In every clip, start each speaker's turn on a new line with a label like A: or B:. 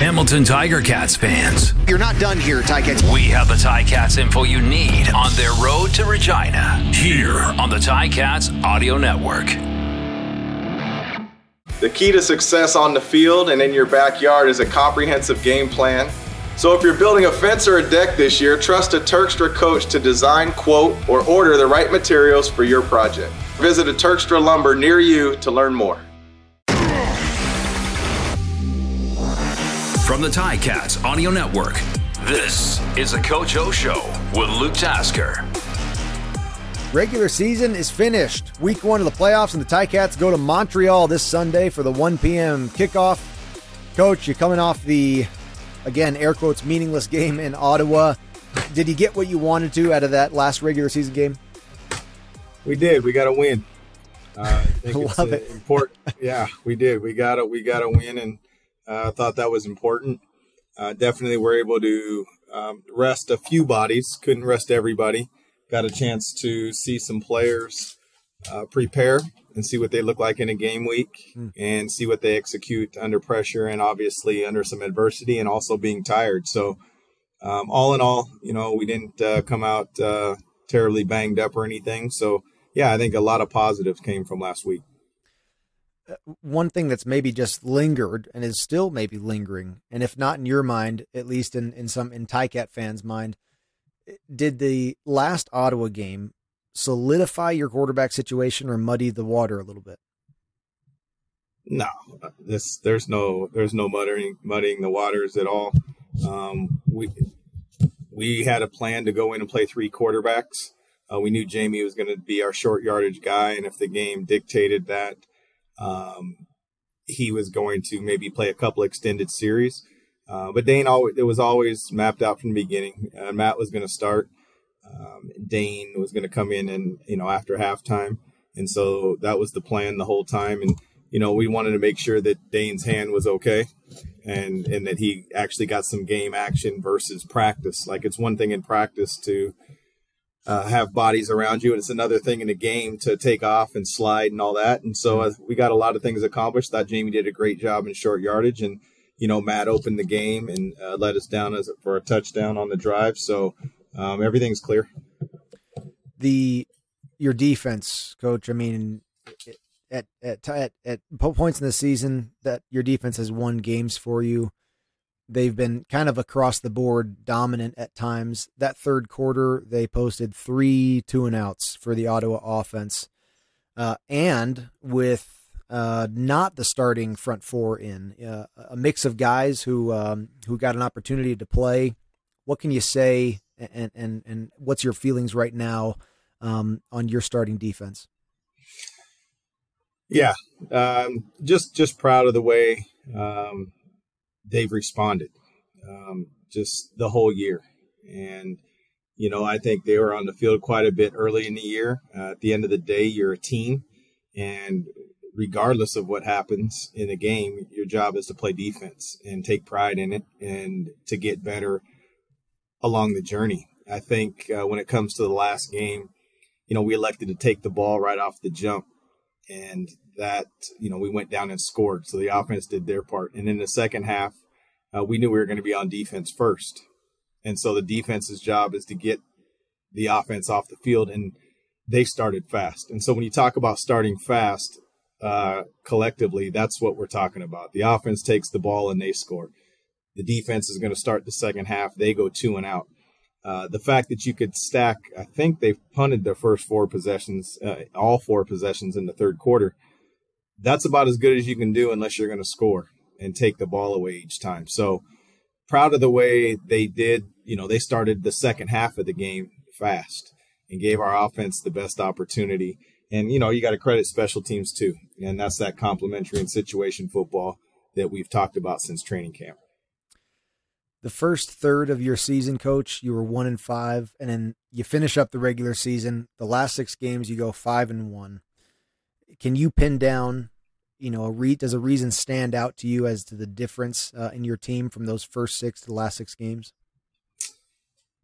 A: Hamilton Tiger Cats fans,
B: You're not done here, Ticats.
A: we have the Tiger Cats info you need on their road to Regina. Here on the Tiger Cats Audio Network.
C: The key to success on the field and in your backyard is a comprehensive game plan. So if you're building a fence or a deck this year, trust a Turkstra coach to design, quote, or order the right materials for your project. Visit a Turkstra lumber near you to learn more.
A: From the Ticats Audio Network, this is the Coach O Show with Luke Tasker.
D: Regular season is finished. Week one of the playoffs, and the Ticats go to Montreal this Sunday for the 1 p.m. kickoff. Coach, you're coming off the, again, air quotes, meaningless game in Ottawa. Did you get what you wanted to out of that last regular season game?
E: We did. We got a win. Uh, I think it's
D: Love
E: uh,
D: it.
E: important. Yeah, we did. We got to we got a win, and I uh, thought that was important. Uh, definitely, we're able to um, rest a few bodies. Couldn't rest everybody. Got a chance to see some players uh, prepare and see what they look like in a game week, and see what they execute under pressure, and obviously under some adversity, and also being tired. So, um, all in all, you know, we didn't uh, come out uh, terribly banged up or anything. So, yeah, I think a lot of positives came from last week.
D: One thing that's maybe just lingered and is still maybe lingering, and if not in your mind, at least in, in some in Ticat fans' mind, did the last Ottawa game solidify your quarterback situation or muddy the water a little bit?
E: No, this there's no there's no muddying muddying the waters at all. Um, we we had a plan to go in and play three quarterbacks. Uh, we knew Jamie was going to be our short yardage guy, and if the game dictated that, um, he was going to maybe play a couple extended series. Uh, but Dane always it was always mapped out from the beginning. Uh, Matt was going to start. Um, Dane was going to come in and you know after halftime, and so that was the plan the whole time. And you know we wanted to make sure that Dane's hand was okay, and and that he actually got some game action versus practice. Like it's one thing in practice to uh, have bodies around you, and it's another thing in the game to take off and slide and all that. And so uh, we got a lot of things accomplished. Thought Jamie did a great job in short yardage, and you know Matt opened the game and uh, led us down as for a touchdown on the drive. So um, everything's clear.
D: the your defense, coach. I mean, at at at at points in the season that your defense has won games for you. They've been kind of across the board dominant at times. That third quarter, they posted three two and outs for the Ottawa offense, uh, and with uh, not the starting front four in uh, a mix of guys who um, who got an opportunity to play. What can you say, and and and what's your feelings right now um, on your starting defense?
E: Yeah, um, just just proud of the way um, they've responded, um, just the whole year, and you know I think they were on the field quite a bit early in the year. Uh, at the end of the day, you're a team, and regardless of what happens in a game, your job is to play defense and take pride in it, and to get better along the journey. I think uh, when it comes to the last game, you know we elected to take the ball right off the jump and that you know we went down and scored. So the offense did their part. And in the second half uh, we knew we were going to be on defense first. And so the defense's job is to get the offense off the field and they started fast. And so when you talk about starting fast uh, collectively that's what we're talking about. The offense takes the ball and they score. The defense is going to start the second half. They go two and out uh, the fact that you could stack, I think they've punted their first four possessions, uh, all four possessions in the third quarter. That's about as good as you can do unless you're going to score and take the ball away each time. So proud of the way they did. You know, they started the second half of the game fast and gave our offense the best opportunity. And, you know, you got to credit special teams too. And that's that complementary and situation football that we've talked about since training camp
D: the first third of your season, coach, you were one and five, and then you finish up the regular season. The last six games, you go five and one. Can you pin down, you know, a re- does a reason stand out to you as to the difference uh, in your team from those first six to the last six games?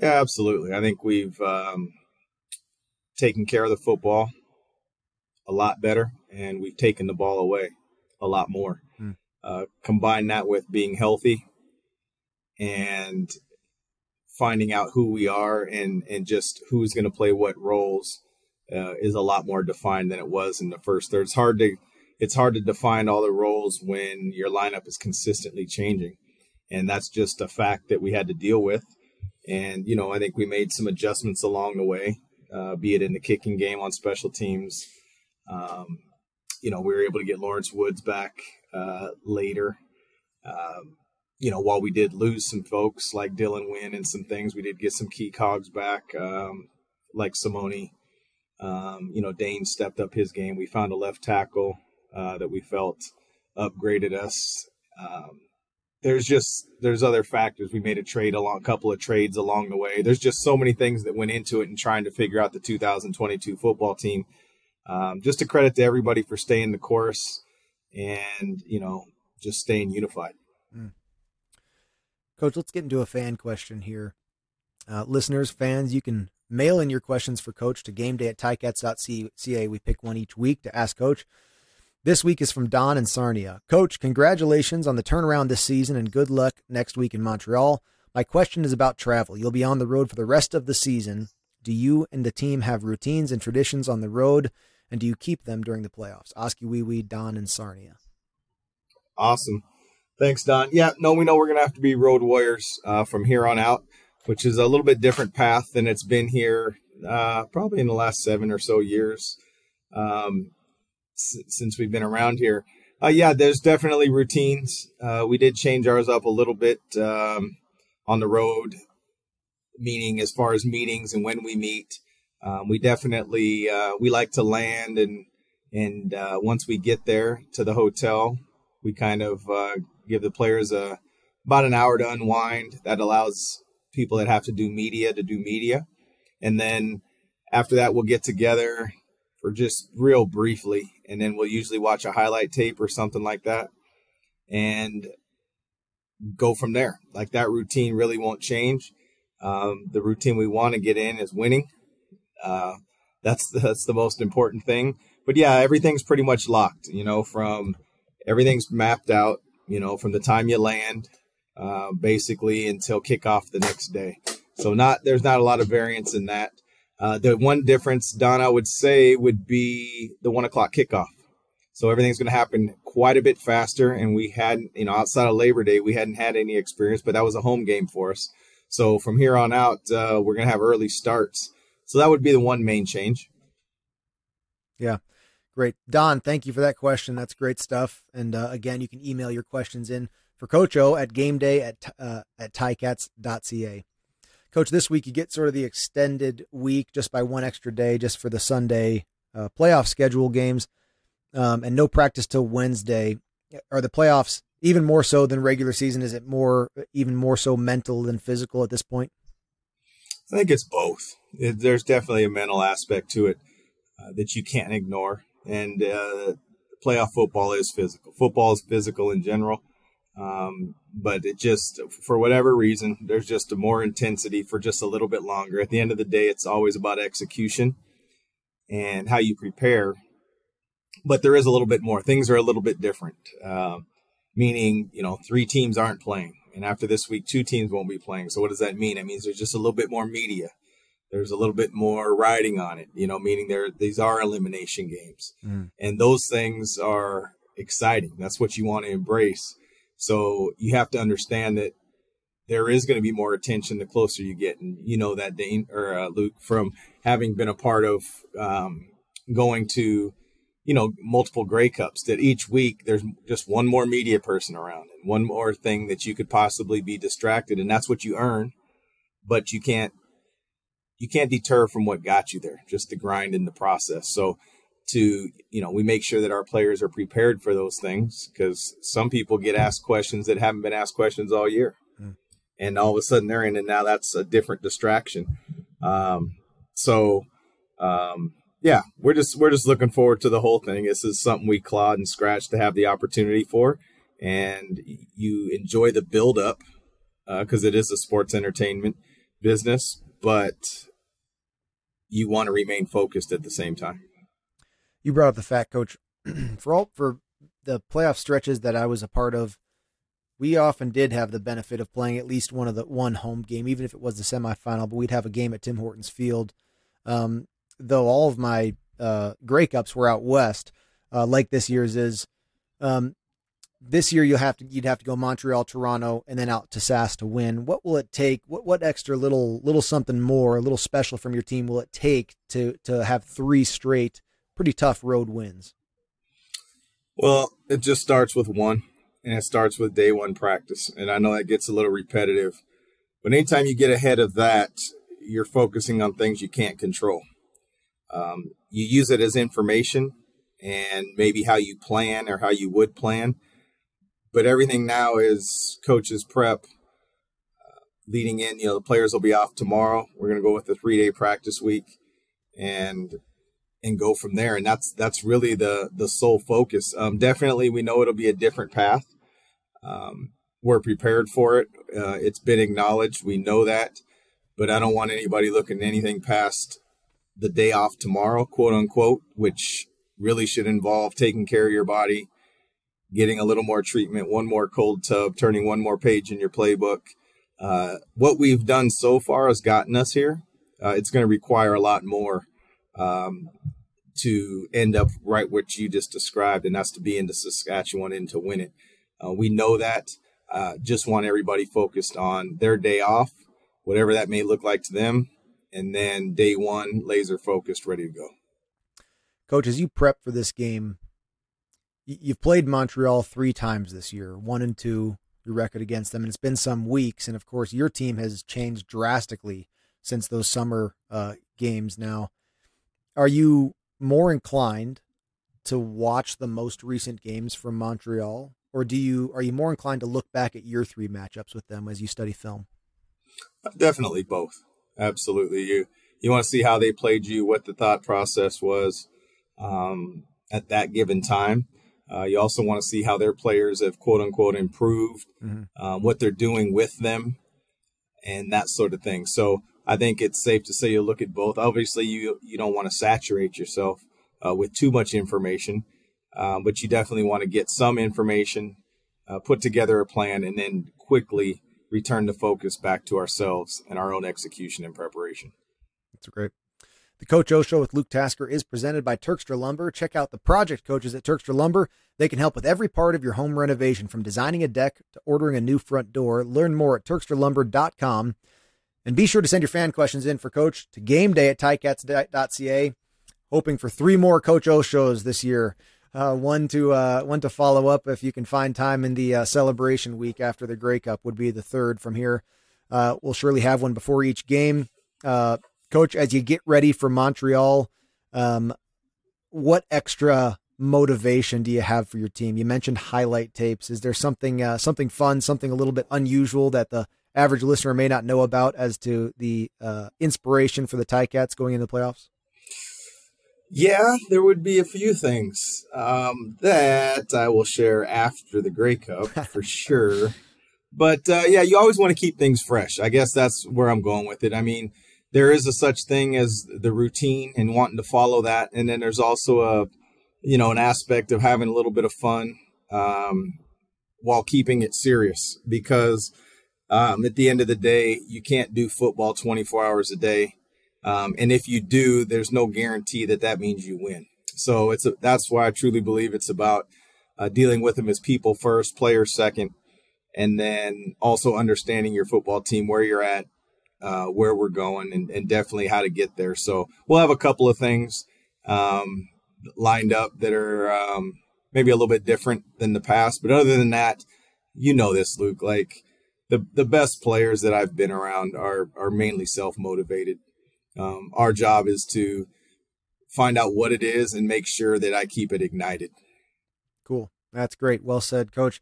E: Yeah, absolutely. I think we've um, taken care of the football a lot better, and we've taken the ball away a lot more.
D: Hmm.
E: Uh, combine that with being healthy and finding out who we are and and just who's going to play what roles uh, is a lot more defined than it was in the first third. It's hard to it's hard to define all the roles when your lineup is consistently changing, and that's just a fact that we had to deal with. And you know, I think we made some adjustments along the way, uh, be it in the kicking game on special teams. Um, you know, we were able to get Lawrence Woods back uh, later. Um, you know, while we did lose some folks like Dylan Wynn and some things, we did get some key cogs back, um, like Simoni. Um, you know, Dane stepped up his game. We found a left tackle uh, that we felt upgraded us. Um, there's just there's other factors. We made a trade along a couple of trades along the way. There's just so many things that went into it and trying to figure out the 2022 football team. Um, just a credit to everybody for staying the course and you know just staying unified.
D: Coach, let's get into a fan question here. Uh, listeners, fans, you can mail in your questions for Coach to gameday at ticats.ca. We pick one each week to ask Coach. This week is from Don and Sarnia. Coach, congratulations on the turnaround this season and good luck next week in Montreal. My question is about travel. You'll be on the road for the rest of the season. Do you and the team have routines and traditions on the road, and do you keep them during the playoffs? Oskee Wee Wee, Don, and Sarnia.
E: Awesome. Thanks, Don. Yeah, no, we know we're going to have to be road warriors uh, from here on out, which is a little bit different path than it's been here uh, probably in the last seven or so years um, s- since we've been around here. Uh, yeah, there's definitely routines. Uh, we did change ours up a little bit um, on the road, meaning as far as meetings and when we meet. Um, we definitely uh, we like to land and and uh, once we get there to the hotel, we kind of give the players a about an hour to unwind. That allows people that have to do media to do media, and then after that we'll get together for just real briefly, and then we'll usually watch a highlight tape or something like that, and go from there. Like that routine really won't change. Um, the routine we want to get in is winning. Uh, that's that's the most important thing. But yeah, everything's pretty much locked. You know, from everything's mapped out you know, from the time you land, uh, basically until kickoff the next day. So not there's not a lot of variance in that. Uh, the one difference, Don, I would say, would be the one o'clock kickoff. So everything's going to happen quite a bit faster, and we hadn't, you know, outside of Labor Day, we hadn't had any experience, but that was a home game for us. So from here on out, uh, we're going to have early starts. So that would be the one main change.
D: Yeah. Great. Don, thank you for that question. That's great stuff. And uh, again, you can email your questions in for Coach O at gameday at, uh, at ticats.ca. Coach, this week you get sort of the extended week just by one extra day just for the Sunday uh, playoff schedule games um, and no practice till Wednesday. Are the playoffs even more so than regular season? Is it more, even more so mental than physical at this point?
E: I think it's both. It, there's definitely a mental aspect to it uh, that you can't ignore and uh, playoff football is physical. Football is physical in general, um, but it just for whatever reason there's just a more intensity for just a little bit longer. At the end of the day, it's always about execution and how you prepare. But there is a little bit more. Things are a little bit different. Uh, meaning, you know, three teams aren't playing, and after this week, two teams won't be playing. So what does that mean? It means there's just a little bit more media there's a little bit more riding on it, you know, meaning there these are elimination games. Mm. And those things are exciting. That's what you want to embrace. So you have to understand that there is going to be more attention the closer you get. And you know that, Dane or uh, Luke, from having been a part of um, going to, you know, multiple Grey Cups, that each week there's just one more media person around and one more thing that you could possibly be distracted. And that's what you earn. But you can't you can't deter from what got you there, just the grind in the process. So to, you know, we make sure that our players are prepared for those things because some people get asked questions that haven't been asked questions all year. Mm. And all of a sudden they're in, and now that's a different distraction. Um, so, um, yeah, we're just we're just looking forward to the whole thing. This is something we clawed and scratched to have the opportunity for, and you enjoy the build up because uh, it is a sports entertainment business. But you want to remain focused at the same time.
D: You brought up the fact, Coach, for all for the playoff stretches that I was a part of we often did have the benefit of playing at least one of the one home game, even if it was the semifinal. But we'd have a game at Tim Hortons Field. Um, though all of my uh, Grey Cups were out west, uh, like this year's is. Um, this year you'll have to you'd have to go Montreal, Toronto, and then out to SAS to win. What will it take? What what extra little little something more, a little special from your team will it take to to have three straight pretty tough road wins?
E: Well, it just starts with one, and it starts with day one practice. And I know that gets a little repetitive, but anytime you get ahead of that, you're focusing on things you can't control. Um, you use it as information and maybe how you plan or how you would plan but everything now is coaches prep uh, leading in. You know, the players will be off tomorrow. We're going to go with the three day practice week, and and go from there. And that's that's really the the sole focus. Um, definitely, we know it'll be a different path. Um, we're prepared for it. Uh, it's been acknowledged. We know that, but I don't want anybody looking anything past the day off tomorrow, quote unquote, which really should involve taking care of your body, getting a little more treatment, one more cold tub, turning one more page in your playbook. Uh, what we've done so far has gotten us here. Uh, it's going to require a lot more um, to end up right what you just described, and that's to be into Saskatchewan and to win it. Uh, we know that. Uh, just want everybody focused on their day off, whatever that may look like to them, and then day one, laser focused, ready to go.
D: Coach, as you prep for this game, you've played Montreal three times this year, one and two, your record against them, and it's been some weeks. And of course, your team has changed drastically since those summer uh, games. Now, are you more inclined to watch the most recent games from Montreal, or do you are you more inclined to look back at your three matchups with them as you study film?
E: Definitely both. Absolutely, you you want to see how they played you, what the thought process was um, at that given time. Uh, you also want to see how their players have quote unquote improved, mm-hmm. uh, what they're doing with them, and that sort of thing. So I think it's safe to say you look at both. Obviously, you you don't want to saturate yourself uh, with too much information, uh, but you definitely want to get some information, uh, put together a plan, and then quickly return the focus back to ourselves and our own execution and preparation.
D: That's great. The Coach O Show with Luke Tasker is presented by Turkstra Lumber. Check out the project coaches at Turkstra Lumber. They can help with every part of your home renovation, from designing a deck to ordering a new front door. Learn more at turkstralumber.com. And be sure to send your fan questions in for Coach to game day at ticats.ca. Hoping for three more Coach O shows this year. Uh, one to uh, one to follow up if you can find time in the uh, celebration week after the Grey Cup would be the third from here. Uh, we'll surely have one before each game. Uh, Coach, as you get ready for Montreal, um, what extra motivation do you have for your team? You mentioned highlight tapes. Is there something uh, something fun, something a little bit unusual that the average listener may not know about as to the uh, inspiration for the Ticats going into the playoffs?
E: Yeah, there would be a few things um, that I will share after the Grey Cup for sure. But uh, yeah, you always want to keep things fresh. I guess that's where I'm going with it. I mean, there is a such thing as the routine and wanting to follow that. And then there's also a you know an aspect of having a little bit of fun um, while keeping it serious. Because um, at the end of the day you can't do football 24 hours a day. Um, and if you do there's no guarantee that that means you win. So it's a, that's why i truly believe it's about uh, dealing with them as people first players second and then also understanding your football team where you're at uh, where we're going and, and, definitely how to get there. So we'll have a couple of things um, lined up that are um, maybe a little bit different than the past. But other than that, you know this, Luke. Like the the best players that I've been around are are mainly self motivated. Um, our job is to find out what it is and make sure that I keep it ignited.
D: Cool. That's great. Well said, Coach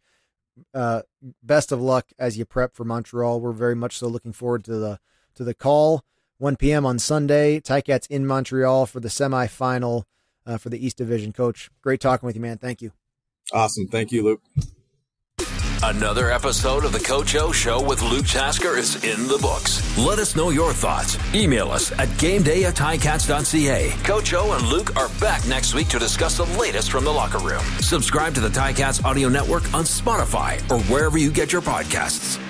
D: uh, best of luck as you prep for Montreal. We're very much so looking forward to the to the call. 1 p.m. on Sunday. Ticats in Montreal for the semifinal uh, for the East Division. Coach, great talking with you, man. Thank you.
E: Awesome. Thank you, Luke.
A: Another episode of the Coach O Show with Luke Tasker is in the books. Let us know your thoughts. Email us at gameday at ticats.ca. Coach O and Luke are back next week to discuss the latest from the locker room. Subscribe to the Ticats Audio Network on Spotify or wherever you get your podcasts.